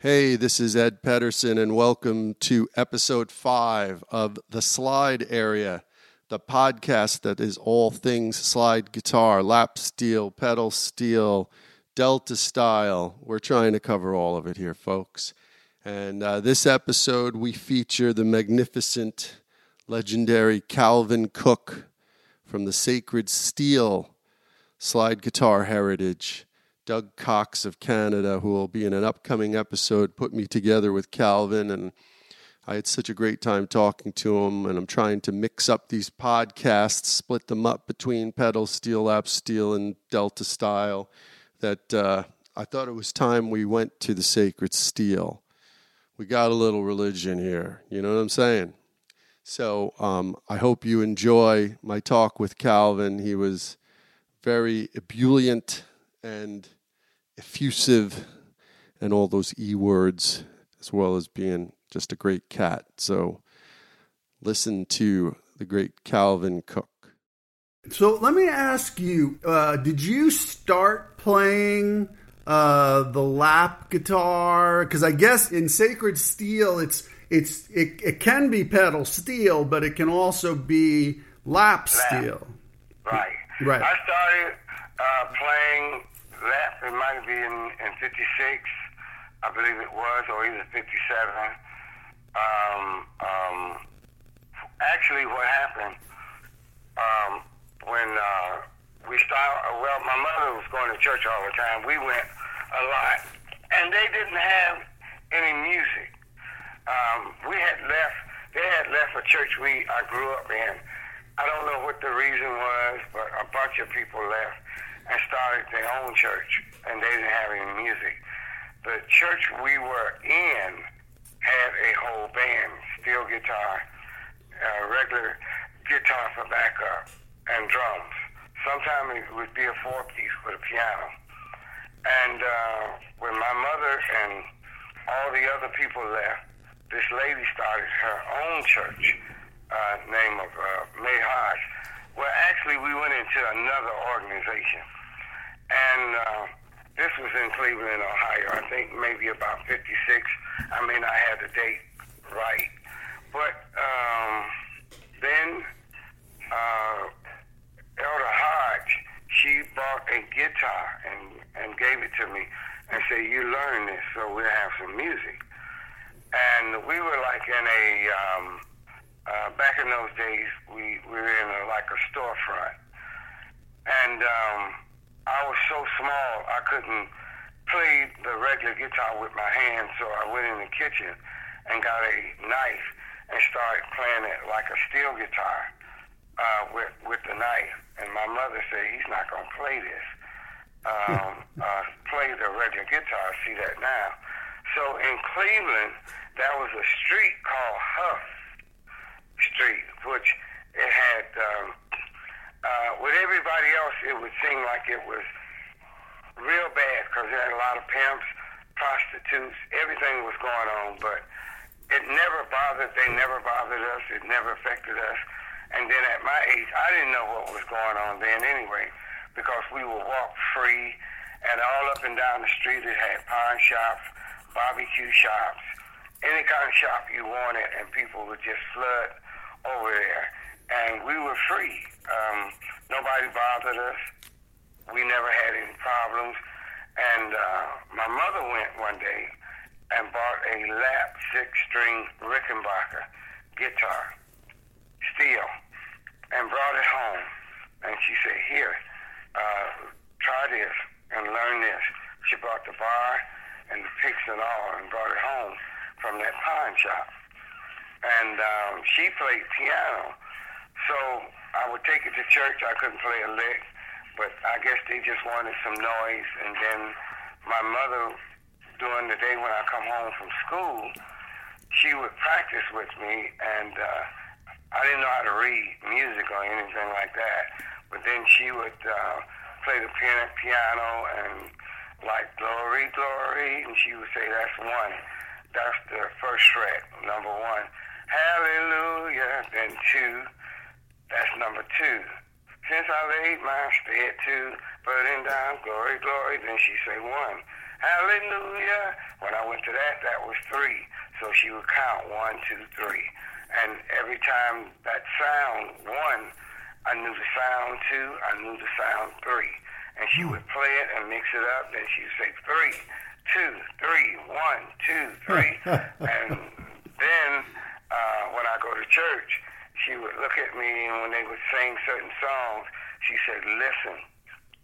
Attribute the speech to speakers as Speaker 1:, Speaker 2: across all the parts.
Speaker 1: Hey, this is Ed Pedersen, and welcome to episode five of The Slide Area, the podcast that is all things slide guitar, lap steel, pedal steel, Delta style. We're trying to cover all of it here, folks. And uh, this episode, we feature the magnificent, legendary Calvin Cooke from the Sacred Steel slide guitar heritage. Doug Cox of Canada, who will be in an upcoming episode, put me together with Calvin, and I had such a great time talking to him. And I'm trying to mix up these podcasts, split them up between pedal steel, lap steel, and Delta style. That uh, I thought it was time we went to the sacred steel. We got a little religion here, you know what I'm saying? So um, I hope you enjoy my talk with Calvin. He was very ebullient and effusive and all those E words, as well as being just a great cat. So listen to the great Calvin Cooke.
Speaker 2: So let me ask you: uh, Did you start playing uh, the lap guitar? Because I guess in Sacred Steel, it's it's it, it can be pedal steel, but it can also be lap steel.
Speaker 3: Right.
Speaker 2: Right.
Speaker 3: I started uh, playing lap. It might be in, in 56, I believe it was, or either 57. Um, um, actually, what happened um, when uh, we started, well, my mother was going to church all the time. We went a lot, and they didn't have any music. Um, we had left, they had left a church we I grew up in. I don't know what the reason was, but a bunch of people left and started their own church, and they didn't have any music. The church we were in had a whole band, steel guitar, uh, regular guitar for backup, and drums. Sometimes it would be a four-piece with a piano. And uh, when my mother and all the other people left, this lady started her own church, uh, name of uh, May Hodge. Well, actually, we went into another organization and uh, this was in Cleveland, Ohio. I think maybe about 56. I mean, I had the date right. But um, then uh, Elder Hodge, she bought a guitar and, and gave it to me and said, you learn this so we'll have some music. And we were like in a, um, uh, back in those days, we, we were in a, like a storefront. And um, I was so small I couldn't play the regular guitar with my hands, so I went in the kitchen and got a knife and started playing it like a steel guitar uh, with with the knife. And my mother said, "He's not gonna play this. Um, uh, play the regular guitar. See that now." So in Cleveland, there was a street called Hough Street, which it had. Um, uh, with everybody else, it would seem like it was real bad because there had a lot of pimps, prostitutes, everything was going on, but it never bothered, they never bothered us, it never affected us. And then at my age, I didn't know what was going on then anyway because we would walk free and all up and down the street it had pawn shops, barbecue shops, any kind of shop you wanted and people would just flood over there. And we were free. Um, nobody bothered us. We never had any problems. And uh, my mother went one day and bought a lap six-string Rickenbacker guitar, steel, and brought it home. And she said, "Here, uh, try this and learn this." She brought the bar and the picks and all, and brought it home from that pawn shop. And um, she played piano, so I would take it to church. I couldn't play a lick, but I guess they just wanted some noise. And then my mother, during the day when I come home from school, she would practice with me, and uh, I didn't know how to read music or anything like that. But then she would uh, play the piano, piano and like glory, glory, and she would say that's one. That's the first fret, number one. Hallelujah. Then two. Two. Since I laid my at two, burden down, glory, glory, then she say one. hallelujah. When I went to that, that was three. So she would count one, two, three. And every time that sound one, I knew the sound two, I knew the sound three. And she would play it and mix it up, then she would say three, two, three, one, two, three. and then uh, when I go to church, she would look at me and when they would sing certain songs, she said, listen,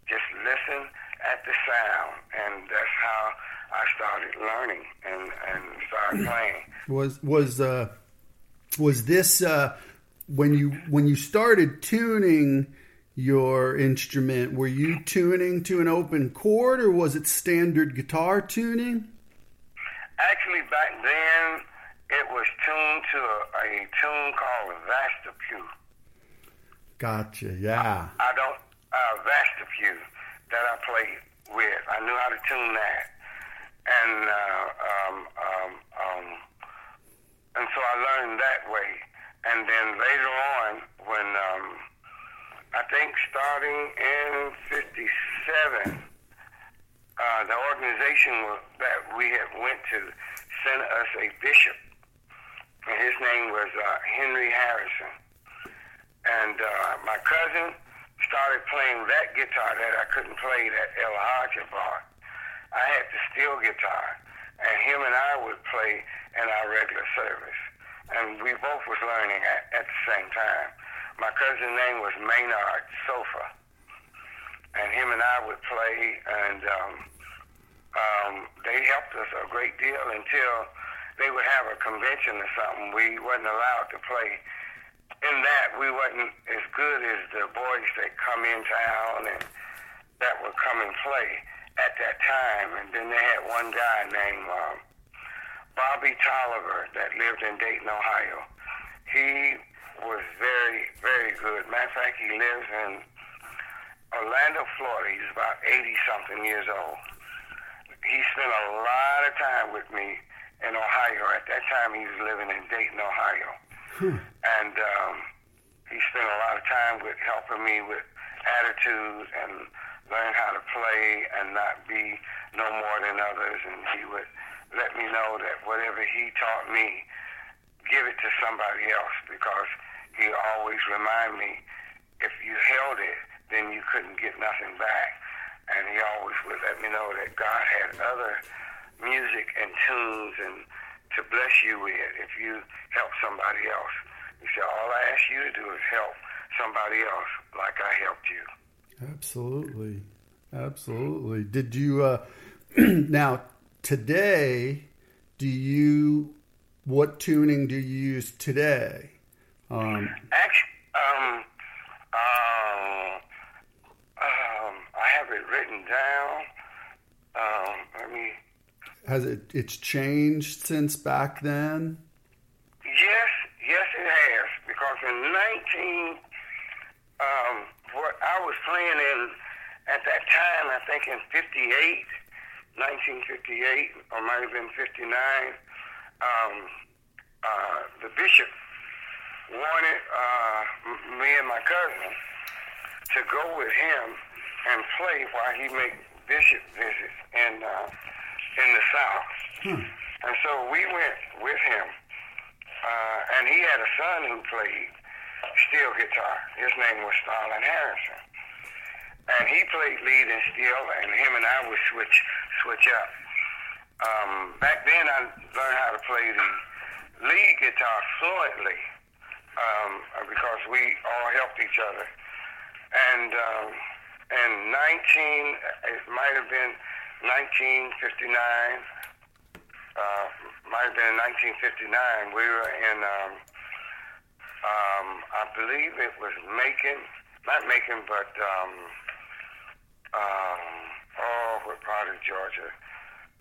Speaker 3: just listen at the sound. And that's how I started learning and, and started playing.
Speaker 2: Was was uh, was this uh, when you when you started tuning your instrument? Were you tuning to an open chord, or was it standard guitar tuning?
Speaker 3: Actually, back then it was tuned to a, a tune called Vastapol.
Speaker 2: Gotcha. Yeah.
Speaker 3: I don't uh, Vastapol that I played with. I knew how to tune that, and uh, um, um, um, and so I learned that way. And then later on, when um, I think starting in '57, uh, the organization that we had went to sent us a bishop, and his name was uh, Henry Harrison. And uh, my cousin started playing that guitar that I couldn't play that Elder Hodge bought. I had the steel guitar, and him and I would play in our regular service. And we both was learning at, at the same time. My cousin's name was Maynard Sofa, and him and I would play, and um, um, they helped us a great deal until they would have a convention or something. We wasn't allowed to play in that we wasn't as good as the boys that come in town and that would come and play at that time. And then they had one guy named um, Bobby Tolliver that lived in Dayton, Ohio. He was very, very good. Matter of fact, he lives in Orlando, Florida. He's about 80 something years old. He spent a lot of time with me in Ohio. At that time, he was living in Dayton, Ohio. Hmm. And um, he spent a lot of time with helping me with attitude and learn how to play and not be no more than others. And he would let me know that whatever he taught me, give it to somebody else because he always remind me if you held it, then you couldn't get nothing back. And he always would let me know that God had other music and tunes and to bless you with if you help somebody else. He said, all I ask you to do is help somebody else like I helped you.
Speaker 2: Absolutely. Absolutely. Did you, uh, now today, do you, what tuning do you use today?
Speaker 3: Um, Actually, um, um, um, I have it written down.
Speaker 2: Has it it's changed since back then?
Speaker 3: Yes, yes, it has. Because in 19, um, what I was playing in at that time, I think in 58, 1958, or might have been 59, um, uh, the bishop wanted uh, me and my cousin to go with him and play while he made bishop visits and. Uh, in the South. Hmm. And so we went with him. Uh, and he had a son who played steel guitar. His name was Starling Harrison. And he played lead and steel, and him and I would switch switch up. Um, back then, I learned how to play the lead guitar fluently um, because we all helped each other. And um, in 19, it might have been 1959, uh, might have been 1959, we were in, um, um, I believe it was Macon, not Macon, but, um, um, oh, what part of Georgia?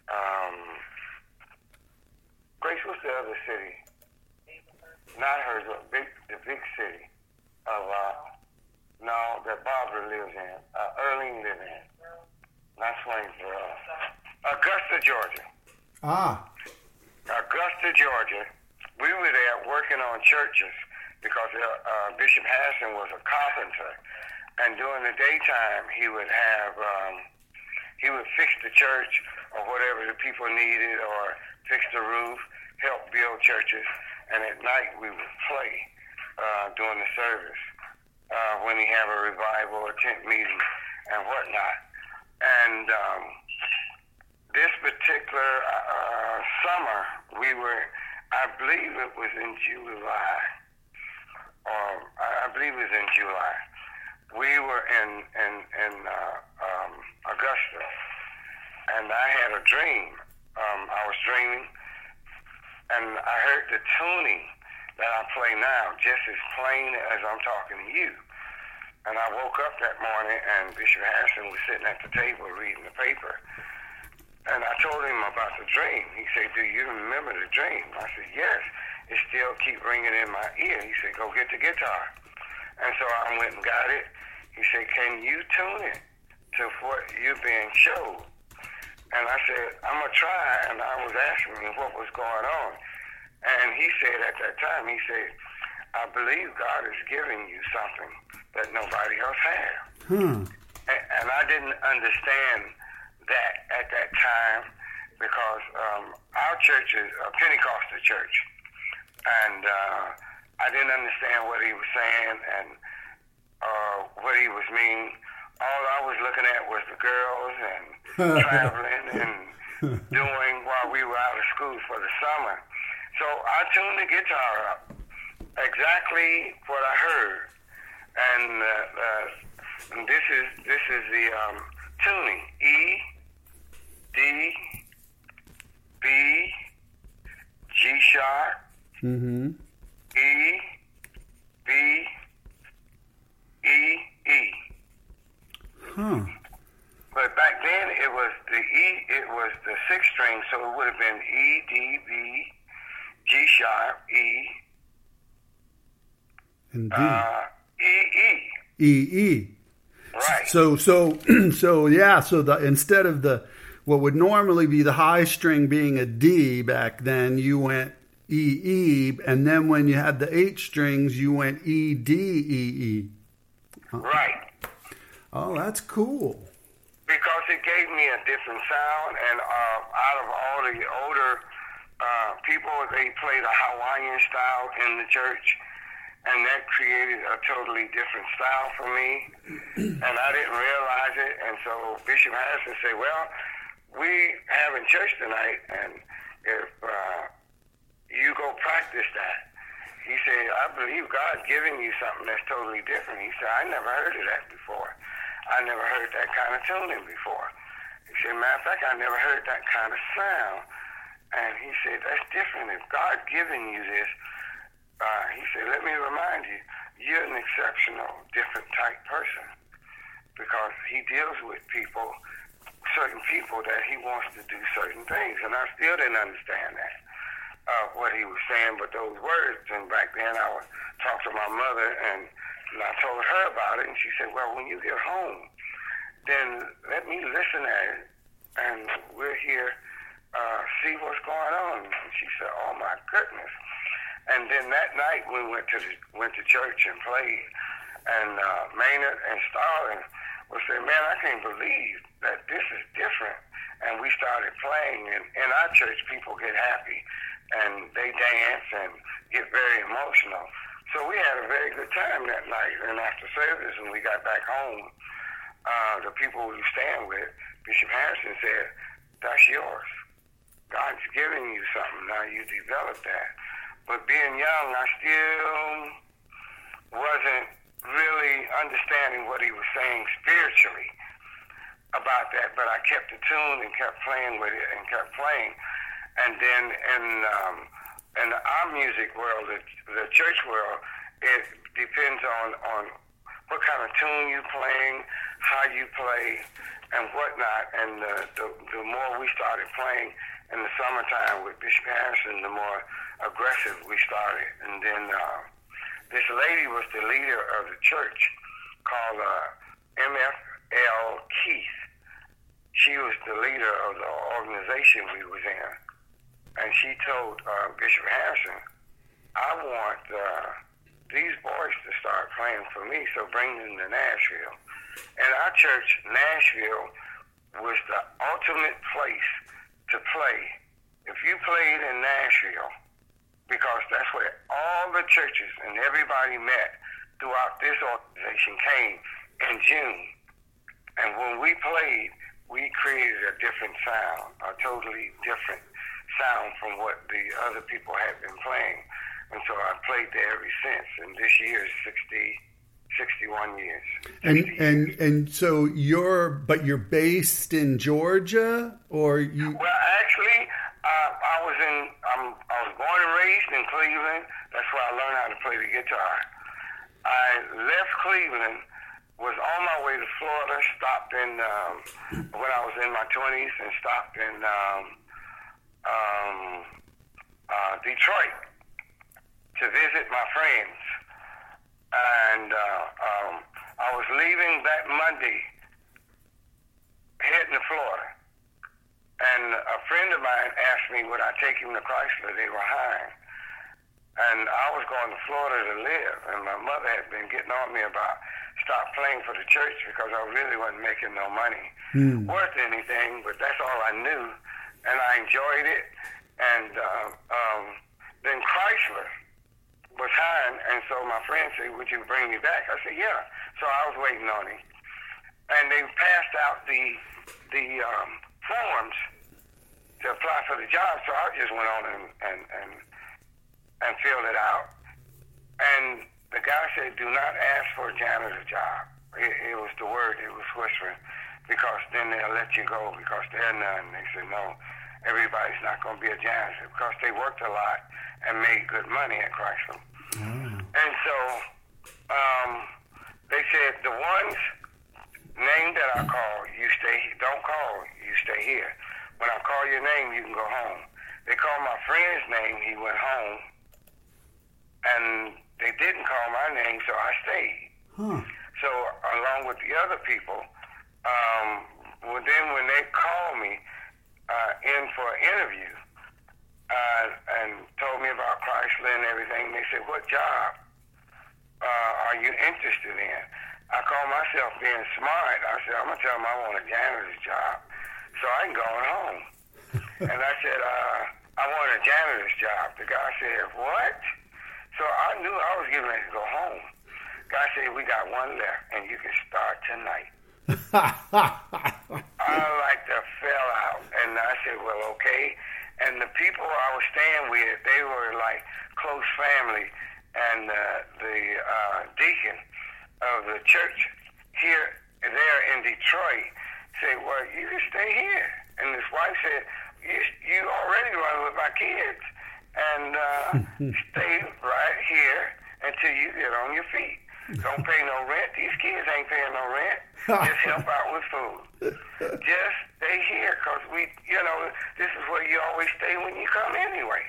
Speaker 3: Um, Grace, what's the other city? Not her, the big, the big city of, uh, no, that Barbara lives in, uh, Earling lives in. Not Swainsboro. Augusta, Georgia.
Speaker 2: Ah.
Speaker 3: Augusta, Georgia. We were there working on churches because uh, uh, Bishop Harrison was a carpenter, and during the daytime he would have um, he would fix the church or whatever the people needed, or fix the roof, help build churches, and at night we would play uh, during the service uh, when he have a revival or tent meeting and whatnot. And um, this particular uh, summer, we were, I believe it was in July, or I believe it was in July. We were in in in uh, um, Augusta, and I had a dream. Um, I was dreaming, and I heard the tuning that I play now, just as plain as I'm talking to you. And I woke up that morning, and Bishop Harrison was sitting at the table reading the paper. And I told him about the dream. He said, "Do you remember the dream?" I said, "Yes." It still keep ringing in my ear. He said, "Go get the guitar." And so I went and got it. He said, "Can you tune it to what you're being showed?" And I said, "I'm gonna try." And I was asking him what was going on. And he said at that time, he said, I believe God is giving you something that nobody else had.
Speaker 2: Hmm.
Speaker 3: And, and I didn't understand that at that time because um, our church is a Pentecostal church. And uh, I didn't understand what he was saying and uh, what he was meaning. All I was looking at was the girls and traveling and doing while we were out of school for the summer. So I tuned the guitar up, exactly what I heard, and, uh, uh, and this is this is the um, tuning: E, D, B, G sharp,
Speaker 2: Mm-hmm.
Speaker 3: E, B, E, E.
Speaker 2: Huh.
Speaker 3: But back then it was the E, it was the sixth string, so it would have been E, D, B, G sharp, E,
Speaker 2: And D.
Speaker 3: uh, E, E.
Speaker 2: E E.
Speaker 3: Right.
Speaker 2: So so so yeah. So the instead of the what would normally be the high string being a D back then, you went E E, and then when you had the eight strings, you went E D E E.
Speaker 3: right.
Speaker 2: Oh, that's cool.
Speaker 3: Because it gave me a different sound, and uh, out of all the older uh, people, they play the Hawaiian style in the church, and that created a totally different style for me, and I didn't realize it. And so Bishop Harrison said, "Well, we having church tonight, and if uh, you go practice that." He said, I believe God's giving you something that's totally different. He said, I never heard of that before. I never heard that kind of tuning before. He said, matter of fact, I never heard that kind of sound. And he said, that's different. If God's giving you this, uh, he said, let me remind you, you're an exceptional, different type person because he deals with people, certain people that he wants to do certain things. And I still didn't understand that uh, what he was saying, but those words. And back then, I would talk to my mother, and, and I told her about it, and she said, "Well, when you get home, then let me listen at it, and we'll hear, uh, see what's going on." And she said, "Oh my goodness!" And then that night, we went to the, went to church and played, and uh, Maynard and Starling was saying, "Man, I can't believe that this is different." And we started playing, and in our church, people get happy and they dance and get very emotional. So we had a very good time that night. And after service, when we got back home, uh, the people we were staying with, Bishop Harrison said, "That's yours. God's giving you something. Now you develop that." But being young, I still wasn't really understanding what he was saying spiritually about that. But I kept the tune and kept playing with it and kept playing and then in um, in our music world, the, the church world, it depends on on what kind of tune you're playing, how you play, and whatnot. And the, the the more we started playing in the summertime with Bishop Harrison, the more aggressive we started. And then uh, this lady was the leader of the church called uh, MFL Keith. She was the leader of the organization we was in and she told uh, Bishop Harrison, I want uh, these boys to start playing for me, so bring them to Nashville. And our church, Nashville, was the ultimate place to play. If you played in Nashville, because that's where all the churches and everybody met throughout this organization came in June. And when we played, we created a different sound, a totally different sound from what the other people had been playing. And so I played there ever since. And this year is 60, 61 years.
Speaker 2: And and and so you're but you're based in Georgia or you
Speaker 3: Well, actually, uh, I was in. Um, I was born and raised in Cleveland. That's where I learned how to play the guitar. I left Cleveland, was on my way to Florida, stopped in um, when I was in my twenties, and stopped in um, um, uh, Detroit to visit my friends. And uh, um, I was leaving that Monday, heading to Florida. And a friend of mine asked me would I take him to Chrysler. They were hiring. And I was going to Florida to live. And my mother had been getting on me about stop playing for the church because I really wasn't making no money worth anything. But that's all I knew. And I enjoyed it. And uh, um, then Chrysler was hiring. And so my friend said, would you bring me back? I said, yeah. So I was waiting on him. And they passed out the, the um, forms to apply for the job. So I just went on and, and, and, and filled it out. And the guy said, do not ask for a janitor job. It, it was the word he was whispering because then they'll let you go because they're none. They said, no, everybody's not going to be a janitor because they worked a lot and made good money at Chrysler. And so um, they said, the ones name that I call, you stay. Don't call, you stay here. When I call your name, you can go home. They called my friend's name. He went home, and they didn't call my name, so I stayed.
Speaker 2: huh.
Speaker 3: So along with the other people, um, well, then when they called me uh, in for an interview uh, and told me about Chrysler and everything, they said, "What job uh, are you interested in?" I call myself being smart. I said, "I'm gonna tell them I want a janitor's job, so I can go on home." and I said, uh, "I want a janitor's job." The guy said, "What?" So I knew I was getting ready to go home. Guy said, "We got one left, and you can start tonight." I like to fell out, and I said, "Well, okay." And the people I was staying with, they were like close family, and uh, the uh, deacon of the church here, there in Detroit, said, "Well, you can stay here." And his wife said, "You you already run with my kids, and uh, stay right here until you get on your feet." Don't pay no rent. These kids ain't paying no rent. Just help out with food. Just stay here because we, you know, this is where you always stay when you come anyway.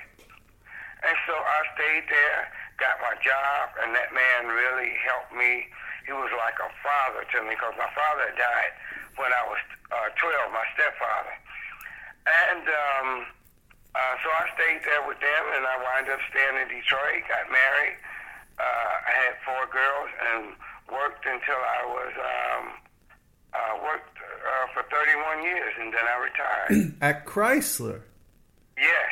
Speaker 3: And so I stayed there, got my job, and that man really helped me. He was like a father to me because my father died when I was uh, 12, my stepfather. And um, uh, so I stayed there with them, and I wound up staying in Detroit, got married. Uh, I had four girls and worked until I was um, uh, worked uh, for 31 years, and then I retired.
Speaker 2: At Chrysler.
Speaker 3: yes,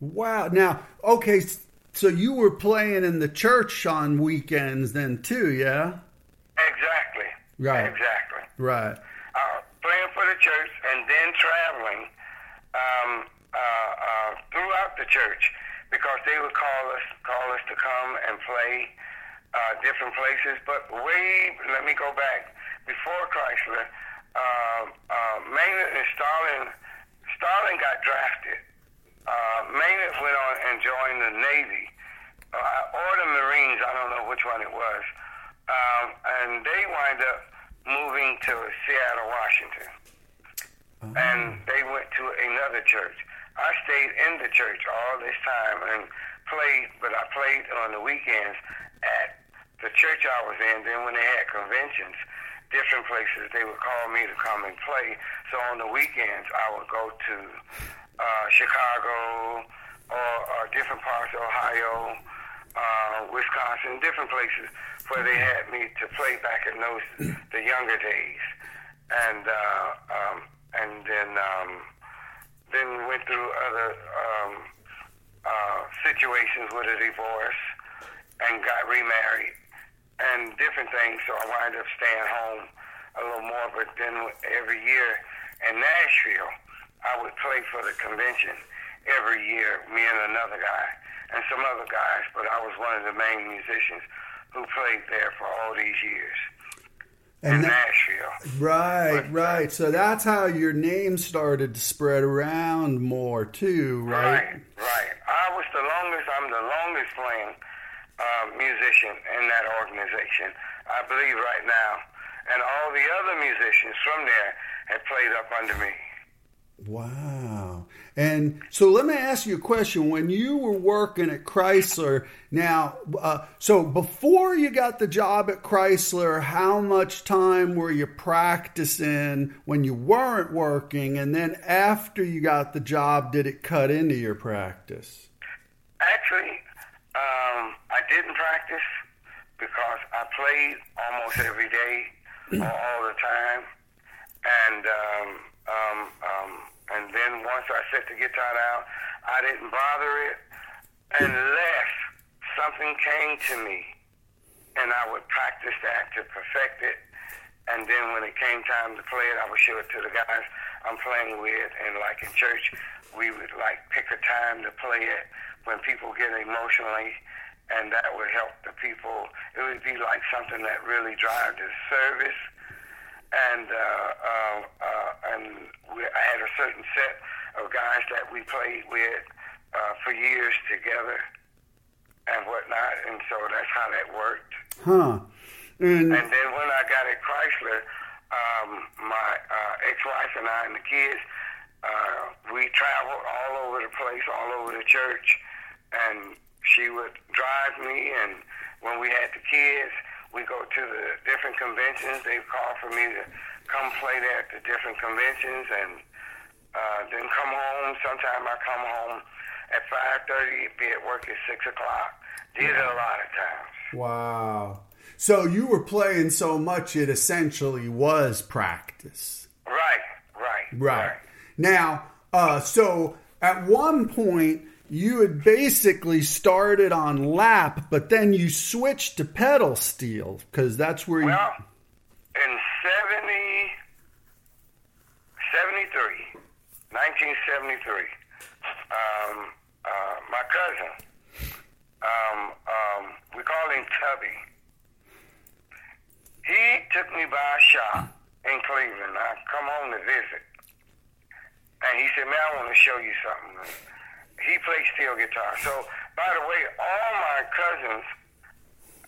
Speaker 2: Wow. Now, okay, so you were playing in the church on weekends then too, yeah?
Speaker 3: exactly.
Speaker 2: Right.
Speaker 3: Exactly.
Speaker 2: Right.
Speaker 3: uh, playing for the church and then traveling um, uh, uh, throughout the church because they would call us call us to come and play uh, different places. But way, let me go back before Chrysler. Uh, uh, Maynard and Starling, Starling got drafted. Uh, Maynard went on and joined the Navy uh, or the Marines. I don't know which one it was. Um, and they wind up moving to Seattle, Washington. And they went to another church. I stayed in the church all this time and played, but I played on the weekends at the church I was in. Then when they had conventions, different places, they would call me to come and play. So on the weekends, I would go to uh, Chicago or, or different parts of Ohio, uh, Wisconsin, different places where they had me to play back in those the younger days, and uh, um, and then um, then went through other um, uh, situations with a divorce and got remarried and different things. So I wound up staying home a little more. But then every year in Nashville, I would play for the convention every year, me and another guy and some other guys. But I was one of the main musicians who played there for all these years in
Speaker 2: that-
Speaker 3: Nashville.
Speaker 2: Right,
Speaker 3: But-
Speaker 2: right. So that's how your name started to spread around more too, right?
Speaker 3: Right, right. I was the longest. I'm the longest playing uh, musician in that organization. I believe right now, and all the other musicians from there have played up under me.
Speaker 2: Wow. And so let me ask you a question. When you were working at Chrysler, now, uh, so before you got the job at Chrysler, how much time were you practicing when you weren't working? And then after you got the job, did it cut into your practice?
Speaker 3: Actually, um, I didn't practice because I played almost every day, all, the time, and um, um, um, and then once I set the guitar down, I didn't bother it unless something came to me, and I would practice that to perfect it. And then when it came time to play it, I would show it to the guys I'm playing with. And like in church, we would like pick a time to play it when people get emotionally, and that would help the people. It would be like something that really drives the service. And uh, uh, uh, and we, I had a certain set of guys that we played with uh, for years together and whatnot, and so that's how that worked.
Speaker 2: Huh. And
Speaker 3: And then when I got at Chrysler, um, my uh, ex-wife and I and the kids, uh, we traveled all over the place, all over the church, and she would drive me. And when we had the kids, we go to the different conventions. They call for me to come play there at the different conventions, and uh, then come home. Sometimes I come home at five thirty, be at work at six o'clock. Did it a lot of times.
Speaker 2: wow. So you were playing so much, it essentially was practice.
Speaker 3: Right, right,
Speaker 2: Right. Now, uh, so at one point, you had basically started on lap, but then you switched to pedal steel because that's where you.
Speaker 3: Well, in 70, 73, 1973, um, uh, my cousin, um, um, we call him Tubby, he took me by a shop in Cleveland. I come home to visit. And he said, man, I want to show you something. He plays steel guitar. So, by the way, all my cousins,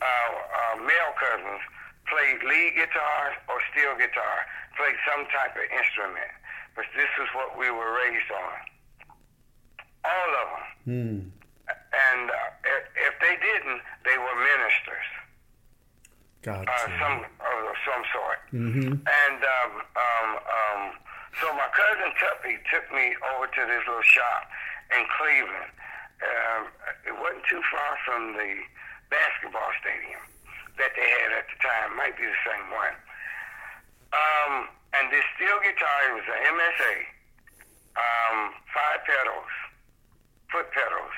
Speaker 3: uh, uh, male cousins, played lead guitar or steel guitar, played some type of instrument. But this is what we were raised on. All of them.
Speaker 2: Hmm.
Speaker 3: And uh, if, if they didn't, they were ministers
Speaker 2: Gotcha.
Speaker 3: uh, some of some sort.
Speaker 2: Mhm.
Speaker 3: And um, um, um, so my cousin Tuppy took me over to this little shop in Cleveland. Um, it wasn't too far from the basketball stadium that they had at the time. Might be the same one. Um, and this steel guitar it was an MSA, um, five pedals, foot pedals,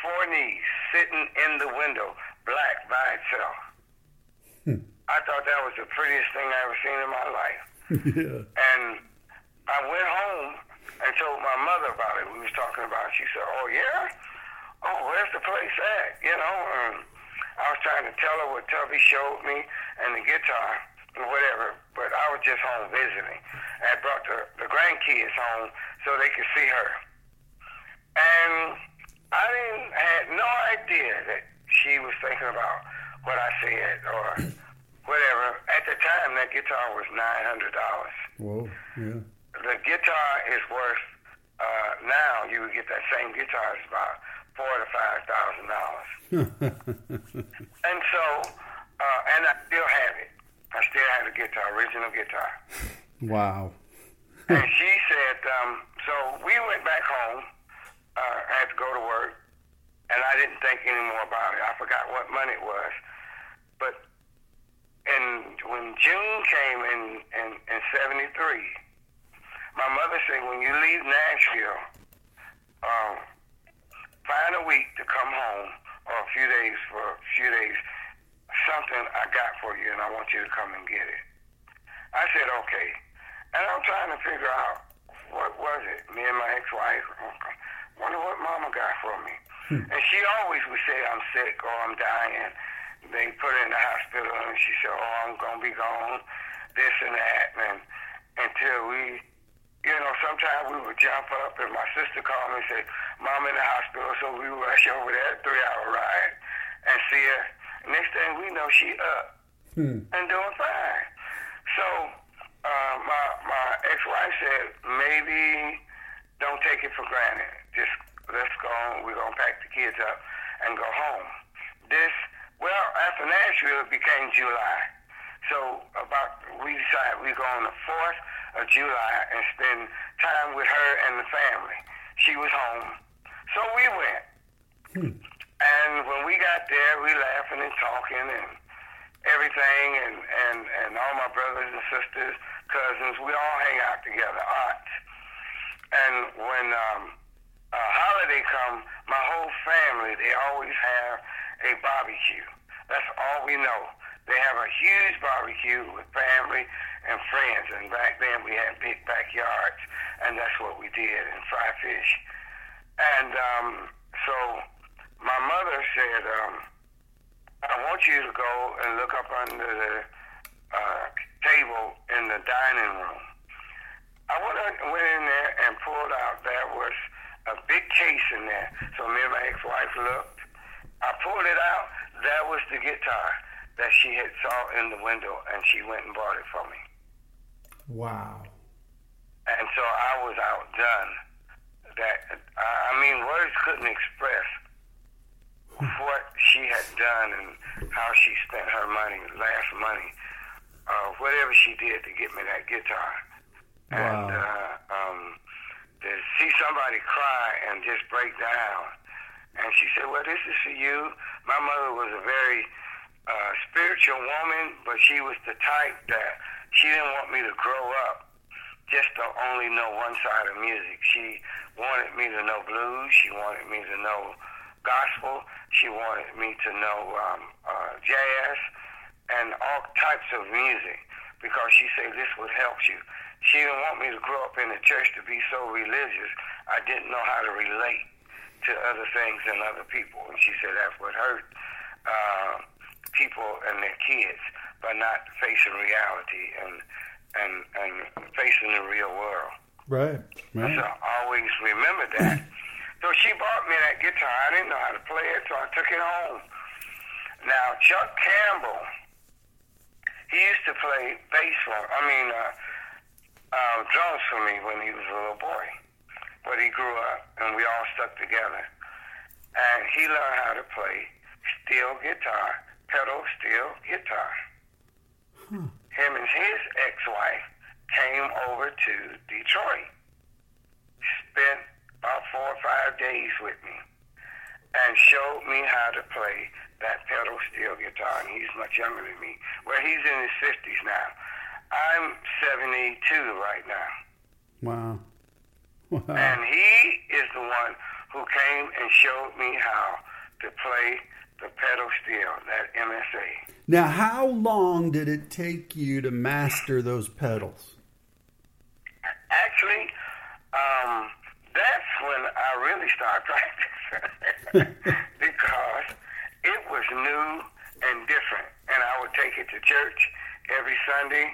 Speaker 3: four knees, sitting in the window, black by itself. I thought that was the prettiest thing I ever seen in my life.
Speaker 2: yeah.
Speaker 3: And I went home and told my mother about it. We was talking about it. She said, Oh, yeah? Oh, where's the place at? You know, and I was trying to tell her what Tubby showed me and the guitar and whatever, but I was just home visiting. I brought the, the grandkids home so they could see her. And I didn't had no idea that she was thinking about what I said or whatever. At the time, that guitar was nine hundred dollars.
Speaker 2: Whoa. Yeah.
Speaker 3: The guitar is worth uh, now. You would get that same guitar is about four to five thousand dollars. And so, uh, and I still have it. I still have the guitar, original guitar.
Speaker 2: wow.
Speaker 3: And she said, um, so we went back home. Uh, I had to go to work, and I didn't think any more about it. I forgot what money it was. But and when June came in in, in '73, my mother said, when you leave Nashville, um, find a week to come home or a few days for a few days. Something I got for you, and I want you to come and get it. I said, okay. And I'm trying to figure out what was it. Me and my ex-wife wonder what Mama got for me. Hmm. And she always would say, I'm sick or I'm dying. They put her in the hospital, and she said, oh, I'm gonna be gone, this and that, and until we sometimes we would jump up and my sister called me and say, Mom in the hospital, so we would rush over there, three hour ride, and see her. Next thing we know, she up hmm. and doing fine. So uh, my my ex wife said, maybe don't take it for granted. Just let's go on. We're gonna pack the kids up and go home. This well, after Nashville, it became July. So about we decided we go on the fourth of July and spend time with her and the family. She was home. So we went. Hmm. And when we got there, we laughing and talking and everything, and, and, and all my brothers and sisters, cousins, we all hang out together, aunts. And when um, a holiday come, my whole family, they always have a barbecue. That's all we know. They have a huge barbecue with family and friends. And back then we had big backyards, and that's what we did, and fry fish. And um, so my mother said, um, I want you to go and look up under the uh, table in the dining room. I went, went in there and pulled out, there was a big case in there. So me and my ex-wife looked. I pulled it out. That was the guitar that she had saw in the window, and she went and bought it for me.
Speaker 2: Wow.
Speaker 3: And so I was outdone. That I mean, words couldn't express what she had done and how she spent her money, last money, uh, whatever she did to get me that guitar. Wow. And uh, um, to see somebody cry and just break down. And she said, "Well, this is for you." My mother was a very uh, spiritual woman, but she was the type that she didn't want me to grow up just to only know one side of music. She wanted me to know blues. She wanted me to know gospel. She wanted me to know um, uh, jazz and all types of music because she said this would help you. She didn't want me to grow up in the church to be so religious. I didn't know how to relate to other things and other people. And she said that's what hurt uh, people and their kids by not facing reality and and and facing the real world.
Speaker 2: Right. Right.
Speaker 3: So I always remember that. so she bought me that guitar. I didn't know how to play it, so I took it home. Now Chuck Campbell, he used to play bass for. I mean, uh, uh, drums for me when he was a little boy. But he grew up, and we all stuck together. And he learned how to play steel guitar, pedal steel guitar. Hmm. Him and his ex-wife came over to Detroit, spent about four or five days with me, and showed me how to play that pedal steel guitar. And he's much younger than me. Well, he's in his 50s now. I'm 72 right now.
Speaker 2: Wow.
Speaker 3: wow. And he is the one who came and showed me how to play the pedal steel, that MSA.
Speaker 2: Now, how long did it take you to master those pedals?
Speaker 3: Actually, um, that's when I really started practicing because it was new and different. And I would take it to church every Sunday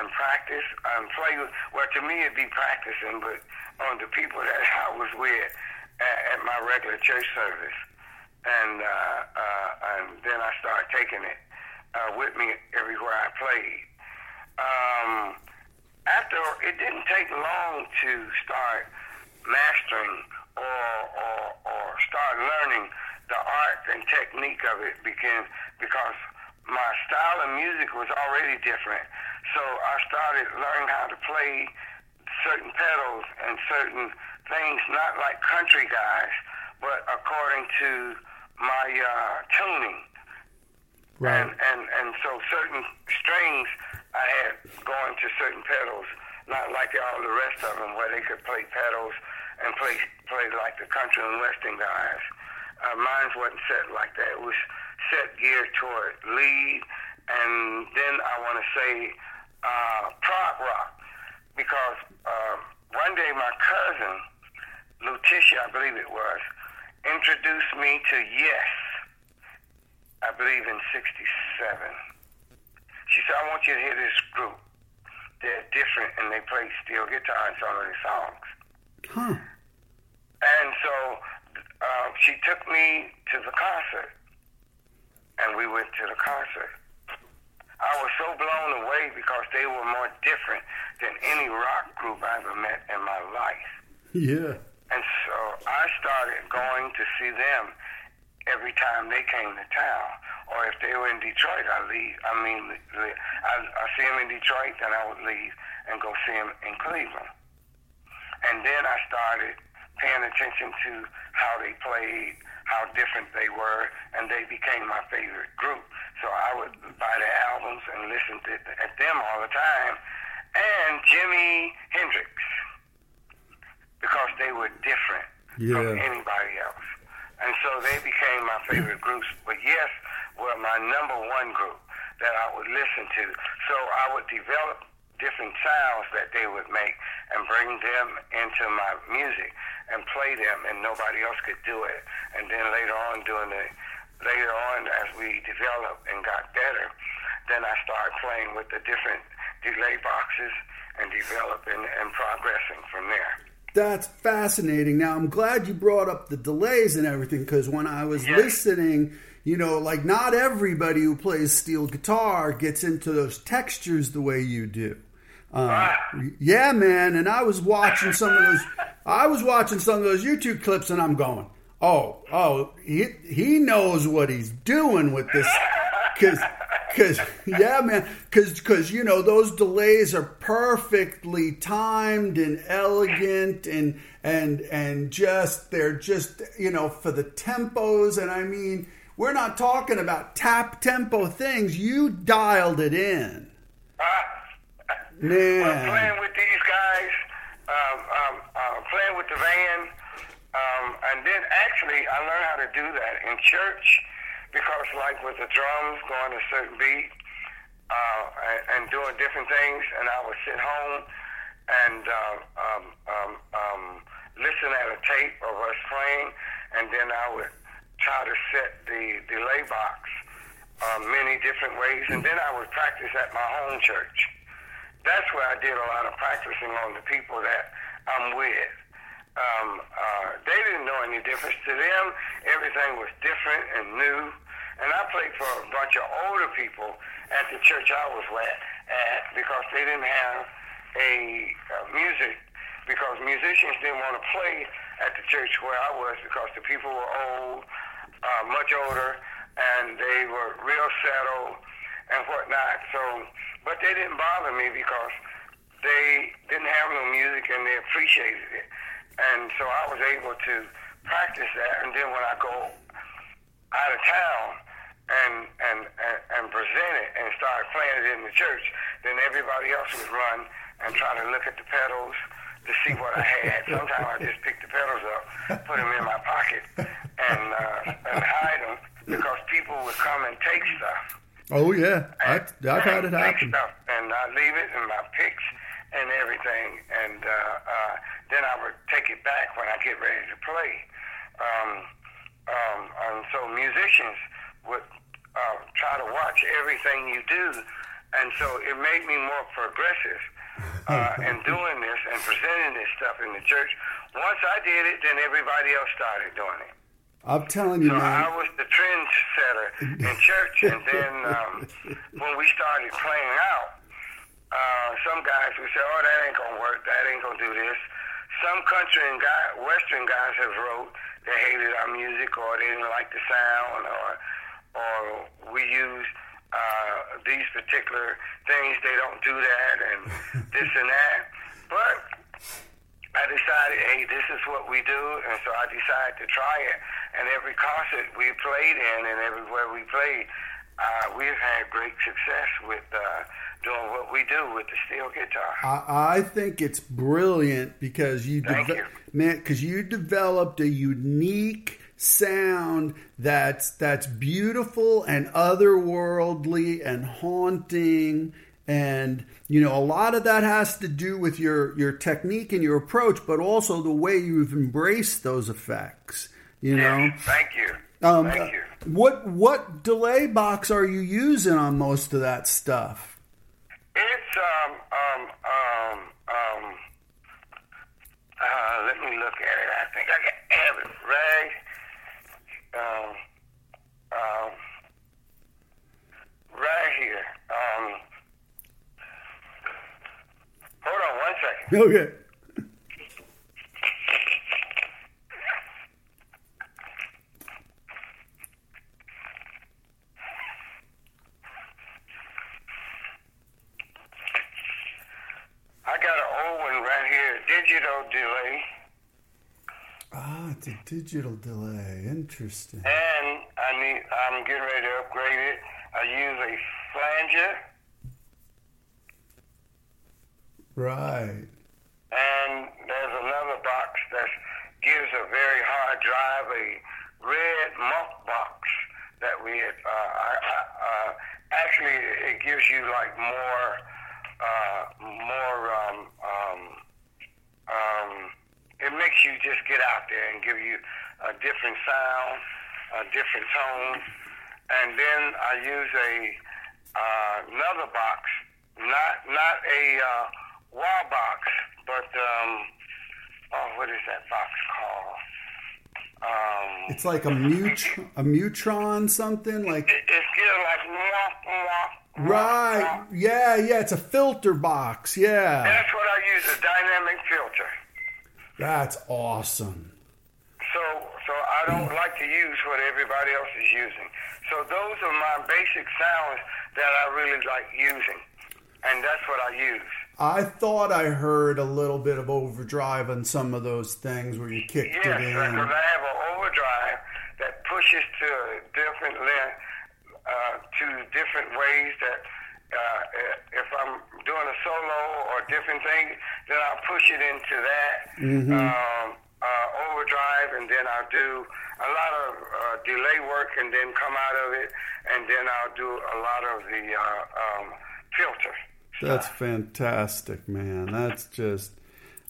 Speaker 3: and practice and play. Well, to me, it'd be practicing, but on the people that I was with at, at my regular church service and uh, uh, and then I started taking it uh, with me everywhere I played. Um, after it didn't take long to start mastering or, or or start learning the art and technique of it because because my style of music was already different. So I started learning how to play certain pedals and certain things, not like country guys, but according to my uh, tuning.
Speaker 2: Right.
Speaker 3: And, and and so certain strings I had going to certain pedals not like all the rest of them where they could play pedals and play play like the country and western guys. Uh, mine wasn't set like that. It was set geared toward lead, and then I want to say uh, prog rock because uh, one day my cousin Lutetia, I believe it was, introduced me to Yes. I believe in '67. She said, "I want you to hear this group. They're different, and they play steel guitar in some of their songs."
Speaker 2: Huh.
Speaker 3: And so uh, she took me to the concert, and we went to the concert. I was so blown away because they were more different than any rock group I ever met in my life.
Speaker 2: Yeah.
Speaker 3: And so I started going to see them every time they came to town. Or if they were in Detroit, I leave. I mean, I, I see them in Detroit, then I would leave and go see them in Cleveland. And then I started paying attention to how they played, how different they were, and they became my favorite group. So I would buy their albums and listen to at them all the time. And Jimi Hendrix, because they were different
Speaker 2: Yeah.
Speaker 3: from anybody else. And so they became my favorite groups. But yes, were my number one group that I would listen to. So I would develop different sounds that they would make and bring them into my music and play them and nobody else could do it. And then later on doing the later on as we developed and got better, then I started playing with the different delay boxes and developing and progressing from there.
Speaker 2: That's fascinating. Now, I'm glad you brought up the delays and everything because when I was
Speaker 3: Yes.
Speaker 2: listening, you know, like not everybody who plays steel guitar gets into those textures the way you do. Uh, yeah, man. And I was watching some of those. I was watching some of those YouTube clips, and I'm going, "Oh, oh, he he knows what he's doing with this." Because, because, yeah, man, because, because, you know, those delays are perfectly timed and elegant and, and, and just, they're just, you know, for the tempos. And I mean, we're not talking about tap tempo things. You dialed it in.
Speaker 3: Well,
Speaker 2: Man.
Speaker 3: playing with these guys, um, um, uh, playing with the van, um, and then actually I learned how to do that in church because, like with the drums, going a certain beat uh, and, and doing different things, and I would sit home and uh, um, um, um, listen at a tape of us playing, and then I would try to set the delay box uh, many different ways, and then I would practice at my home church that's where I did a lot of practicing on the people that I'm with. Um, uh, they didn't know any difference. To them, everything was different and new. And I played for a bunch of older people at the church I was at, at because they didn't have a uh, music, because musicians didn't want to play at the church where I was because the people were old, uh, much older, and they were real settled and whatnot. So, but they didn't bother me because they didn't have no music and they appreciated it. And so I was able to practice that. And then when I go out of town and and and, and present it and start playing it in the church, then everybody else would run and try to look at the pedals to see what I had. Sometimes I just pick the pedals up, put them in my pocket, and uh, and hide them because people would come and take stuff.
Speaker 2: Oh, yeah. I, I've had it
Speaker 3: Take
Speaker 2: happen.
Speaker 3: Stuff, and I leave it in my picks and everything, and uh, uh, then I would take it back when I get ready to play. Um, um, and so musicians would uh, try to watch everything you do, and so it made me more progressive uh, in doing this and presenting this stuff in the church. Once I did it, then everybody else started doing it.
Speaker 2: I'm telling you,
Speaker 3: So I was the trendsetter in church, and then um, when we started playing out, uh, some guys would say, "Oh, that ain't gonna work. That ain't gonna do this." Some country and guy, Western guys have wrote they hated our music, or they didn't like the sound, or or we use uh, these particular things. They don't do that, and this and that. But I decided, hey, this is what we do, and so I decided to try it. And every concert we played in, and everywhere we played, uh, we've had great success with uh, doing what we do with the steel guitar.
Speaker 2: I, I think it's brilliant because you,
Speaker 3: Thank you.
Speaker 2: man, because you developed a unique sound that's that's beautiful and otherworldly and haunting and you know a lot of that has to do with your your technique and your approach but also the way you've embraced those effects you know
Speaker 3: Yes, thank you.
Speaker 2: um,
Speaker 3: thank you.
Speaker 2: what what delay box are you using on most of that stuff
Speaker 3: It's um um um um. Uh, let me look at it. I think I have it right. Um, um, right here. Um, hold on one second.
Speaker 2: okay
Speaker 3: I got an old one right here, digital delay,
Speaker 2: it's a digital delay interesting
Speaker 3: and I need. I'm getting ready to upgrade it. I use a flanger.
Speaker 2: right
Speaker 3: And there's another box that gives a very hard drive, a red monk box that we had. Uh, uh, actually, it gives you like more, uh, more. Um, um, um, it makes you just get out there and give you a different sound, a different tone. And then I use a uh, another box, not not a uh, wall box, but um, oh, what is that box called? Um,
Speaker 2: It's like a mut a Mu-Tron something like
Speaker 3: it, it's still like mwah, mwah, mwah,
Speaker 2: right yeah yeah it's a filter box yeah
Speaker 3: That's what I use, a dynamic filter.
Speaker 2: That's awesome
Speaker 3: So, so I don't like to use what everybody else is using. So those are my basic sounds that I really like using, and that's what I use.
Speaker 2: I thought I heard a little bit of overdrive on some of those things where you kicked
Speaker 3: Yes,
Speaker 2: it in
Speaker 3: because I have an overdrive that pushes to a different length, uh, to different ways that. Uh, if I'm doing a solo or different thing, then I'll push it into that um, uh, overdrive, and then I'll do a lot of uh, delay work, and then come out of it, and then I'll do a lot of the uh, um, filter.
Speaker 2: That's fantastic, man. That's just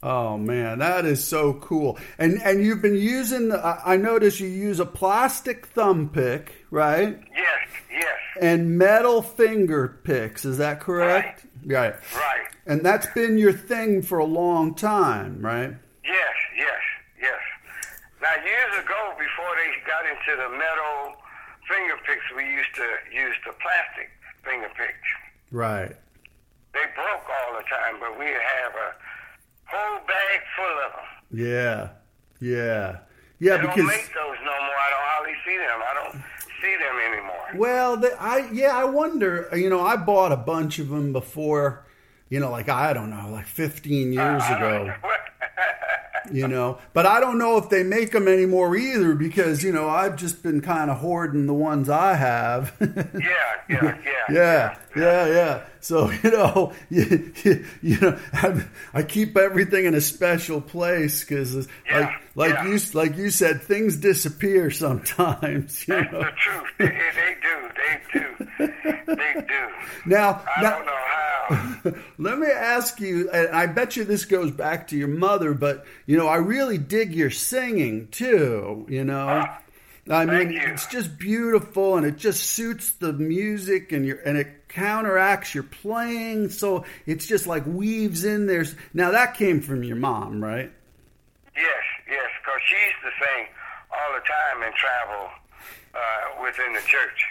Speaker 2: oh man, that is so cool. And and you've been using I I notice you use a plastic thumb pick, right?
Speaker 3: Yes, yes,
Speaker 2: And metal finger picks, is that correct? Right.
Speaker 3: right.
Speaker 2: And that's been your thing for a long time, right?
Speaker 3: Yes, yes, yes. Now, years ago, before they got into the metal finger picks, we used to use the plastic finger picks.
Speaker 2: Right.
Speaker 3: They broke all the time, but we have a bag full of them.
Speaker 2: Yeah. Yeah. Yeah,
Speaker 3: They don't
Speaker 2: because
Speaker 3: make those no more. I don't hardly see them. I don't see them anymore.
Speaker 2: Well, the, I yeah, I wonder. You know, I bought a bunch of them before. You know, like I don't know, like 15 years
Speaker 3: don't
Speaker 2: ago. You know, but I don't know if they make them anymore either because you know I've just been kind of hoarding the ones I have.
Speaker 3: yeah, yeah, yeah,
Speaker 2: yeah, yeah, yeah. So you know, you, you, you know, I, I keep everything in a special place because, like,
Speaker 3: Yeah,
Speaker 2: like
Speaker 3: yeah.
Speaker 2: you, like you said, things disappear sometimes. You
Speaker 3: That's
Speaker 2: know.
Speaker 3: the truth. They, they do. They do. They do.
Speaker 2: Now,
Speaker 3: I
Speaker 2: now,
Speaker 3: don't know how.
Speaker 2: Let me ask you, and I bet you this goes back to your mother, but you know, I really dig your singing too. You know, ah, I mean, it's just beautiful, and it just suits the music, and your and it counteracts your playing, so it's just like weaves in there. Now that came from your mom, right?
Speaker 3: Yes, yes, because she used to sing all the time and travel uh, within the church.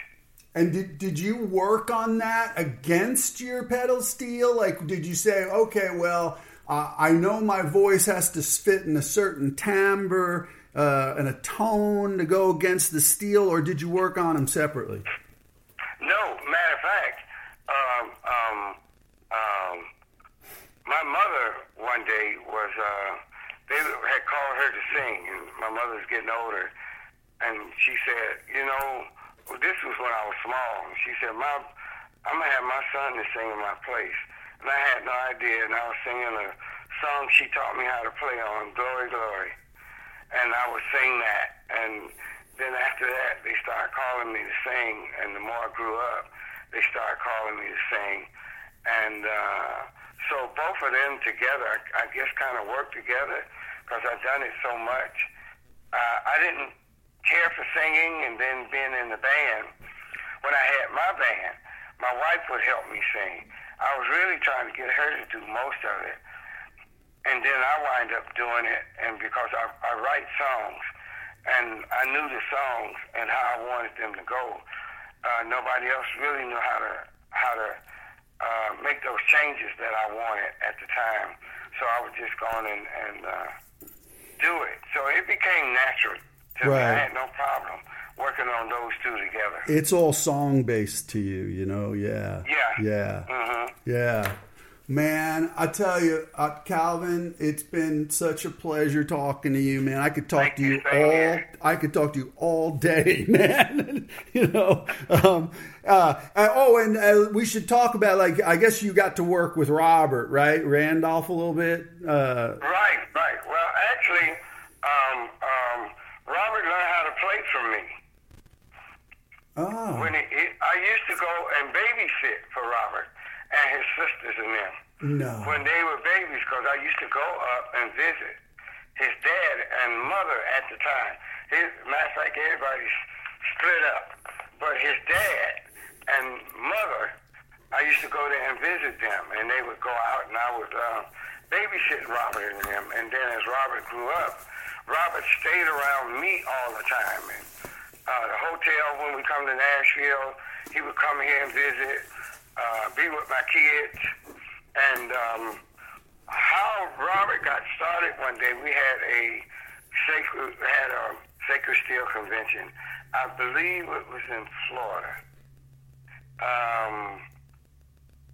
Speaker 2: And did, did you work on that against your pedal steel? Like, did you say, okay, well, uh, I know my voice has to fit in a certain timbre uh, and a tone to go against the steel, or did you work on them separately?
Speaker 3: No, matter of fact, um, um, um, my mother one day was, uh, they had called her to sing, and my mother's getting older, and she said, you know, this was when I was small. She said, my I'm gonna have my son to sing in my place. And I had no idea, and I was singing a song she taught me how to play on, Glory, Glory. And I would sing that, and then after that, they started calling me to sing, and the more I grew up, they started calling me to sing. And uh, so both of them together, I, guess, kind of worked together because I've done it so much. Uh, I didn't care for singing and then being in the band. When I had my band, my wife would help me sing. I was really trying to get her to do most of it. And then I wind up doing it, and because I, I write songs, and I knew the songs and how I wanted them to go, uh, nobody else really knew how to how to uh, make those changes that I wanted at the time. So I was just going and, and uh, do it. So it became natural to me. I had no problem working on those two together.
Speaker 2: It's all song based to you, you know. Yeah.
Speaker 3: Yeah.
Speaker 2: Yeah.
Speaker 3: hmm
Speaker 2: Yeah. Man, I tell you, uh, Calvin, it's been such a pleasure talking to you, man. I could talk
Speaker 3: Thank
Speaker 2: to
Speaker 3: you,
Speaker 2: all.
Speaker 3: here.
Speaker 2: I could talk to you all day, man. you know. Um, uh, uh, oh, and uh, we should talk about like I guess you got to work with Robert, right? Randolph a little bit. Uh,
Speaker 3: Right, right. Well, actually, um, um, Robert learned how to play from me.
Speaker 2: oh,
Speaker 3: When he, he, I used to go and babysit for Robert and his sisters and them
Speaker 2: no.
Speaker 3: when they were babies, because I used to go up and visit his dad and mother at the time. His, matter of fact, everybody split up, but his dad and mother, I used to go there and visit them, and they would go out, and I would uh, babysit Robert and them. And then as Robert grew up, Robert stayed around me all the time. And uh, the hotel when we come to Nashville, he would come here and visit, uh, be with my kids, and um, how Robert got started one day, we had a sacred had a sacred steel convention. I believe it was in Florida. Um,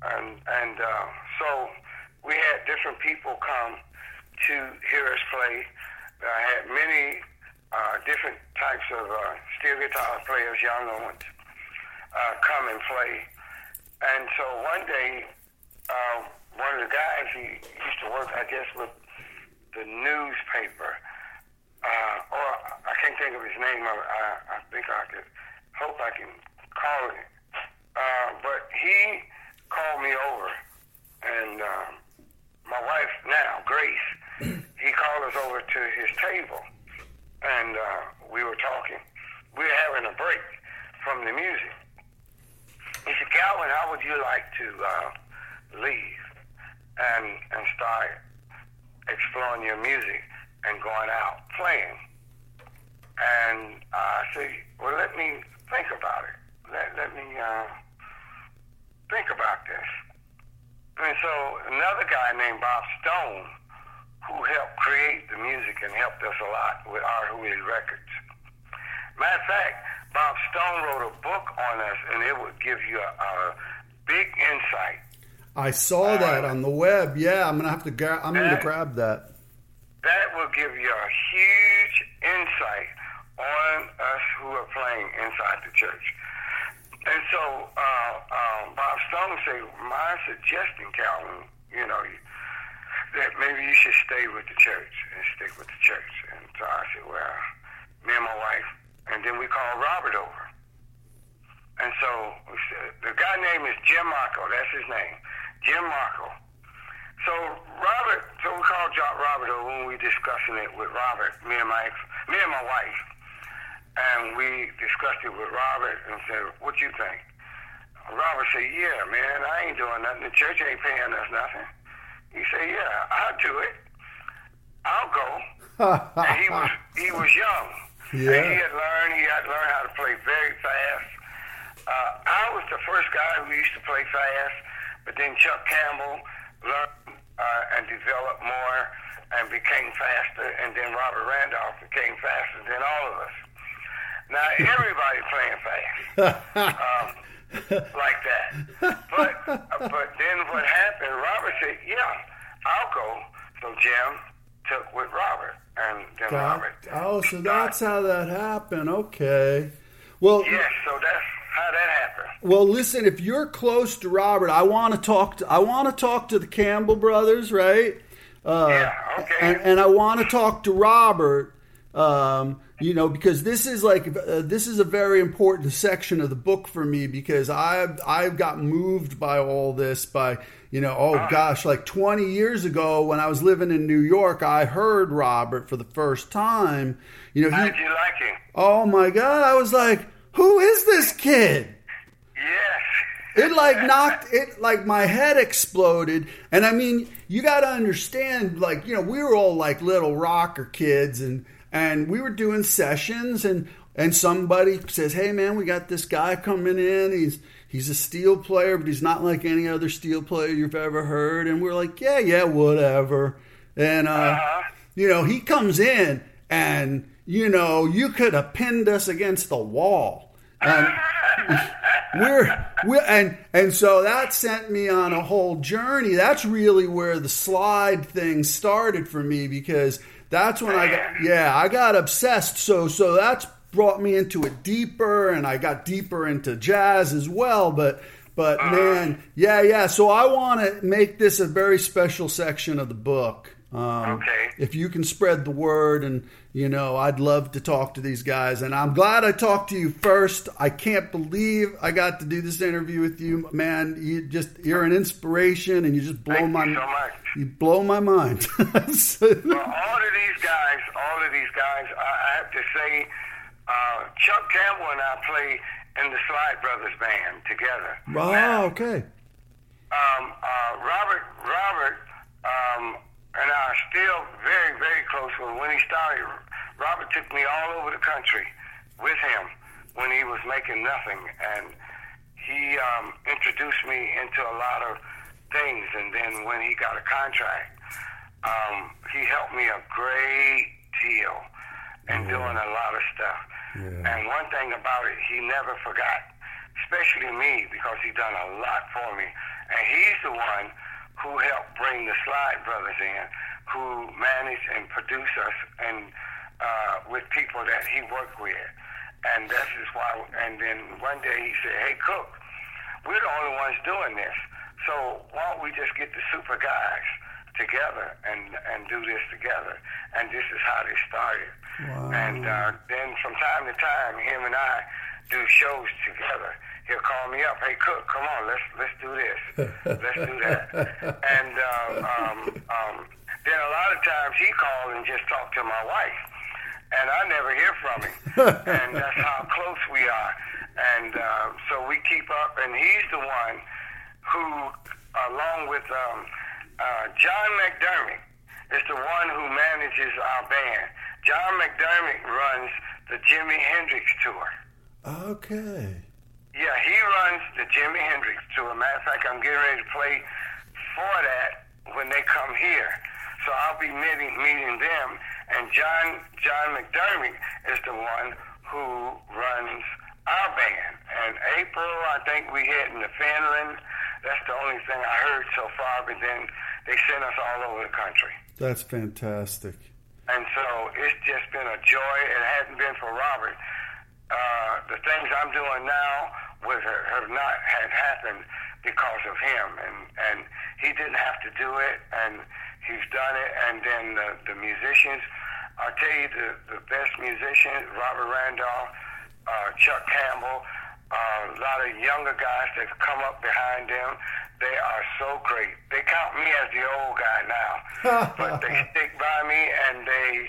Speaker 3: and and uh, so we had different people come to hear us play. I had many uh, different types of uh, steel guitar players, younger ones, uh, come and play. And so one day, uh, one of the guys he used to work, I guess, with the newspaper, uh, or I can't think of his name. I, I, think I could hope I can call it. Uh, but he called me over, and um, my wife now, Grace, he called us over to his table, and uh, we were talking. We were having a break from the music. He said, Calvin, how would you like to uh, leave and and start exploring your music and going out playing? And uh, I said, well, let me think about it. Let, let me uh, think about this. And so another guy named Bob Stone, who helped create the music and helped us a lot with our Huey records. Matter of fact, Bob Stone wrote a book on us, and it would give you a, a big insight.
Speaker 2: I saw that on the web. Yeah, I'm gonna have to. Gra- I'm gonna grab that.
Speaker 3: That will give you a huge insight on us who are playing inside the church. And so uh, um, Bob Stone said, my suggestion, Calvin, you know, that maybe you should stay with the church and stick with the church. And so I said, well, me and my wife, and then we called Robert over. And so the guy name is Jim Marco. That's his name, Jim Marco. So Robert, so we called Robert over when we discussing it with Robert, me and my ex, me and my wife, and we discussed it with Robert and said, "What you think?" Robert said, "Yeah, man, I ain't doing nothing. The church ain't paying us nothing." He said, "Yeah, I'll do it. I'll go." and he was he was young.
Speaker 2: Yeah.
Speaker 3: And he had learned he had learned how to play very fast. Uh, I was the first guy who used to play fast, but then Chuck Campbell learned uh, and developed more and became faster, and then Robert Randolph became faster than all of us. Now everybody playing fast um, like that. But uh, but then what happened? Robert said, "Yeah, I'll go." So Jim took with Robert, and then
Speaker 2: Got-
Speaker 3: Robert.
Speaker 2: oh, so that's how that happened. Okay. Well,
Speaker 3: Yes, so that's how that happened.
Speaker 2: well, listen. If you're close to Robert, I want to talk to. I want to talk to the Campbell brothers, right?
Speaker 3: Uh, yeah. Okay.
Speaker 2: And, and I want to talk to Robert. Um, you know, because this is like uh, this is a very important section of the book for me because I've I've got moved by all this by you know oh gosh like 20 years ago when I was living in New York I heard Robert for the first time you know
Speaker 3: how he, did you like him?
Speaker 2: Oh my god. I was like who is this kid?
Speaker 3: Yes.
Speaker 2: It like knocked it like my head exploded. And I mean you got to understand like you know we were all like little rocker kids and and we were doing sessions and and somebody says, "Hey man, we got this guy coming in. He's he's a steel player, but he's not like any other steel player you've ever heard." And we're like, "Yeah, yeah, whatever." And uh, uh-huh. you know, he comes in and you know, you could have pinned us against the wall. And we're, we're and and so that sent me on a whole journey. That's really where the slide thing started for me because that's when I got yeah, I got obsessed. So so that's brought me into it deeper and I got deeper into jazz as well, but but uh, man, yeah, yeah. So I want to make this a very special section of the book.
Speaker 3: Um, okay.
Speaker 2: If you can spread the word, and you know, I'd love to talk to these guys. And I'm glad I talked to you first. I can't believe I got to do this interview with you, man. You just you're an inspiration, and you just blow
Speaker 3: Thank
Speaker 2: my
Speaker 3: you, so much.
Speaker 2: you blow my mind.
Speaker 3: so, well, all of these guys, all of these guys, I have to say, uh, Chuck Campbell and I play in the Slide Brothers band together.
Speaker 2: Oh, now, okay.
Speaker 3: Um, uh, Robert, Robert. Um, and I are still very, very close. When he started, Robert took me all over the country with him when he was making nothing, and he um, introduced me into a lot of things. And then when he got a contract, um, he helped me a great deal in yeah. doing a lot of stuff. Yeah. And one thing about it, he never forgot, especially me, because he done a lot for me. And he's the one who helped bring the Slide Brothers in, who managed and produced us and uh, with people that he worked with. And this is why, and then one day he said, hey, Cooke, we're the only ones doing this. So why don't we just get the super guys together and, and do this together? And this is how they started. Wow. And uh, then from time to time, him and I do shows together he'll call me up. Hey, Cooke, come on, let's let's do this, let's do that. And uh, um, um, then a lot of times he calls and just talk to my wife, and I never hear from him. and that's how close we are. And uh, so we keep up, and he's the one who, along with um, uh, John McDermott, is the one who manages our band. John McDermott runs the Jimi Hendrix tour.
Speaker 2: Okay.
Speaker 3: Yeah, he runs the Jimi Hendrix tour. Matter of fact, I'm getting ready to play for that when they come here. So I'll be meeting meeting them. And John John McDermott is the one who runs our band. And April, I think we heading to Finland. That's the only thing I heard so far. But then they send us all over the country.
Speaker 2: That's fantastic.
Speaker 3: And so it's just been a joy. It hadn't been for Robert uh, the things I'm doing now would have not had happened because of him, and and he didn't have to do it, and he's done it. And then the, the musicians, I'll tell you, the the best musicians, Robert Randolph, uh, Chuck Campbell, uh, a lot of younger guys that come up behind them. They are so great. They count me as the old guy now, but they stick by me and they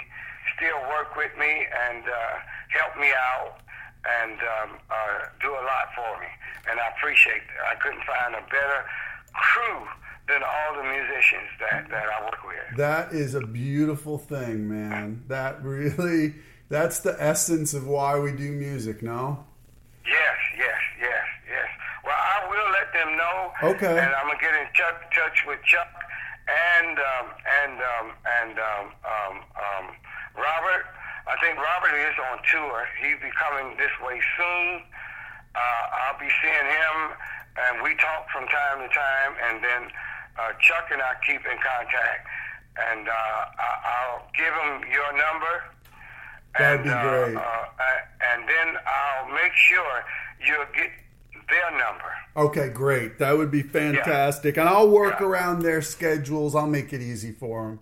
Speaker 3: still work with me and uh, help me out and um, uh, do a lot for me. And I appreciate that. I couldn't find a better crew than all the musicians that, that I work with.
Speaker 2: That is a beautiful thing, man. That really, that's the essence of why we do music, no?
Speaker 3: Yes, yes, yes, yes. Well, I them know.
Speaker 2: Okay.
Speaker 3: And I'm gonna get in touch, touch with Chuck and um, and um, and um, um, um, Robert I think Robert is on tour. He'll be coming this way soon. Uh, I'll be seeing him, and we talk from time to time. And then uh, Chuck and I keep in contact, and uh, I- will give him your number.
Speaker 2: That'd
Speaker 3: and,
Speaker 2: be great.
Speaker 3: Uh, uh, and then I'll make sure you'll get their number.
Speaker 2: Okay, great. That would be fantastic. And I'll work around their schedules. I'll make it easy for them.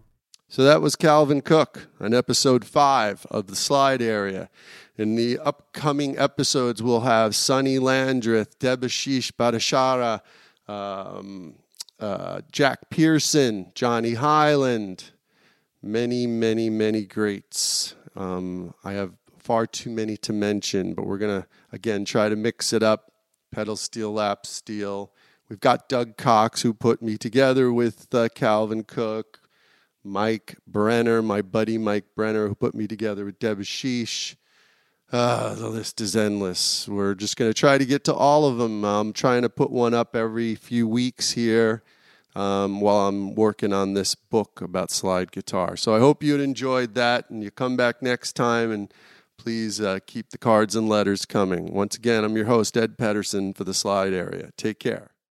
Speaker 1: So that was Calvin Cooke on episode five of the slide area. In the upcoming episodes, we'll have Sonny Landreth, Debashish Bhattacharya, um, uh, Jack Pearson, Johnny Hiland, many, many, many greats. Um, I have far too many to mention, but we're going to, again, try to mix it up pedal steel, lap steel. We've got Doug Cox, who put me together with uh, Calvin Cooke. Mike Brenner, my buddy Mike Brenner, who put me together with Debashish. Uh, the list is endless. We're just going to try to get to all of them. I'm trying to put one up every few weeks here um, while I'm working on this book about slide guitar. So I hope you enjoyed that and you come back next time and please uh, keep the cards and letters coming. Once again, I'm your host, Ed Pettersen, for the slide area. Take care.